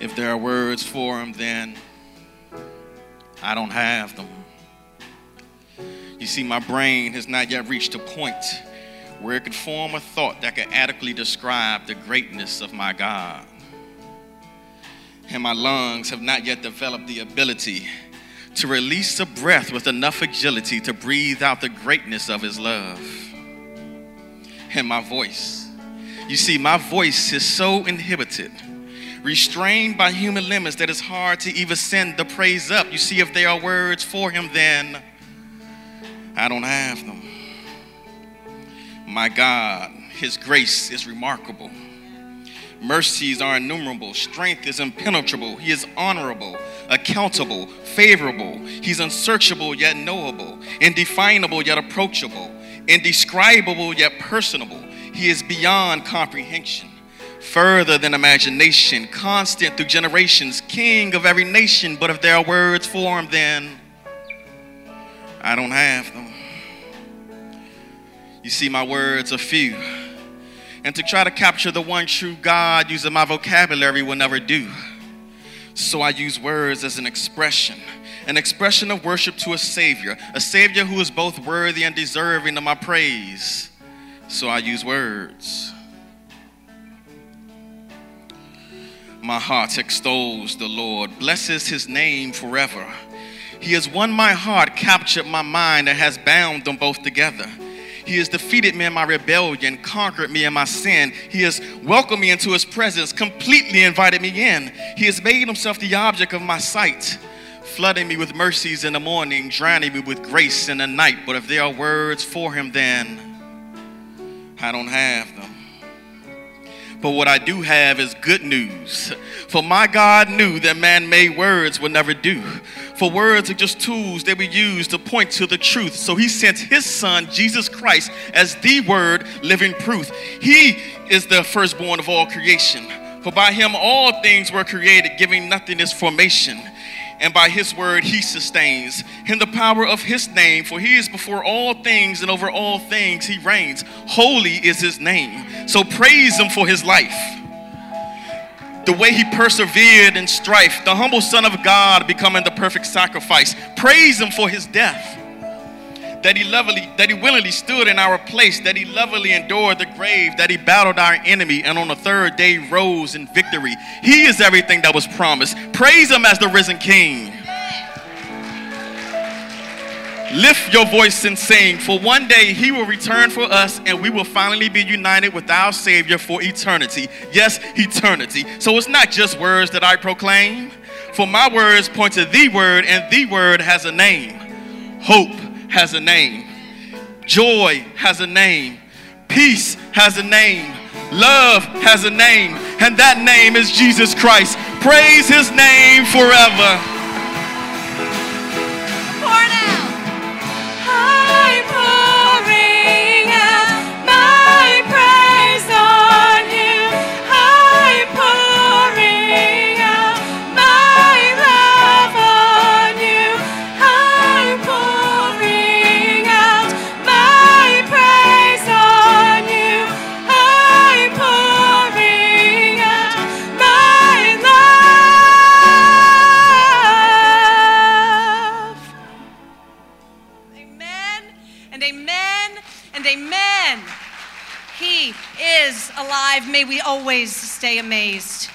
If there are words for him, then I don't have them. You see, my brain has not yet reached a point where it could form a thought that could adequately describe the greatness of my God. And my lungs have not yet developed the ability to release a breath with enough agility to breathe out the greatness of His love. And my voice, you see, my voice is so inhibited, restrained by human limits that it's hard to even send the praise up. You see, if there are words for Him, then I don't have them. My God, His grace is remarkable. Mercies are innumerable. Strength is impenetrable. He is honorable, accountable, favorable. He's unsearchable yet knowable, indefinable yet approachable, indescribable yet personable. He is beyond comprehension, further than imagination, constant through generations, king of every nation. But if there are words for him, then I don't have them. You see, my words are few. And to try to capture the one true God using my vocabulary will never do. So I use words as an expression, an expression of worship to a Savior, a Savior who is both worthy and deserving of my praise. So I use words. My heart extols the Lord, blesses his name forever. He has won my heart, captured my mind, and has bound them both together. He has defeated me in my rebellion, conquered me in my sin. He has welcomed me into his presence, completely invited me in. He has made himself the object of my sight, flooding me with mercies in the morning, drowning me with grace in the night. But if there are words for him, then I don't have. But what I do have is good news. For my God knew that man made words would never do. For words are just tools that we use to point to the truth. So he sent his son, Jesus Christ, as the word living proof. He is the firstborn of all creation. For by him all things were created, giving nothing its formation. And by his word he sustains. In the power of his name, for he is before all things, and over all things he reigns. Holy is his name. So praise him for his life the way he persevered in strife, the humble Son of God becoming the perfect sacrifice. Praise him for his death. That he lovingly, that he willingly stood in our place, that he lovingly endured the grave, that he battled our enemy, and on the third day rose in victory. He is everything that was promised. Praise him as the risen king. Lift your voice and sing, for one day he will return for us and we will finally be united with our Savior for eternity. Yes, eternity. So it's not just words that I proclaim, for my words point to the word, and the word has a name. Hope has a name. Joy has a name. Peace has a name. Love has a name. And that name is Jesus Christ. Praise his name forever. May we always stay amazed.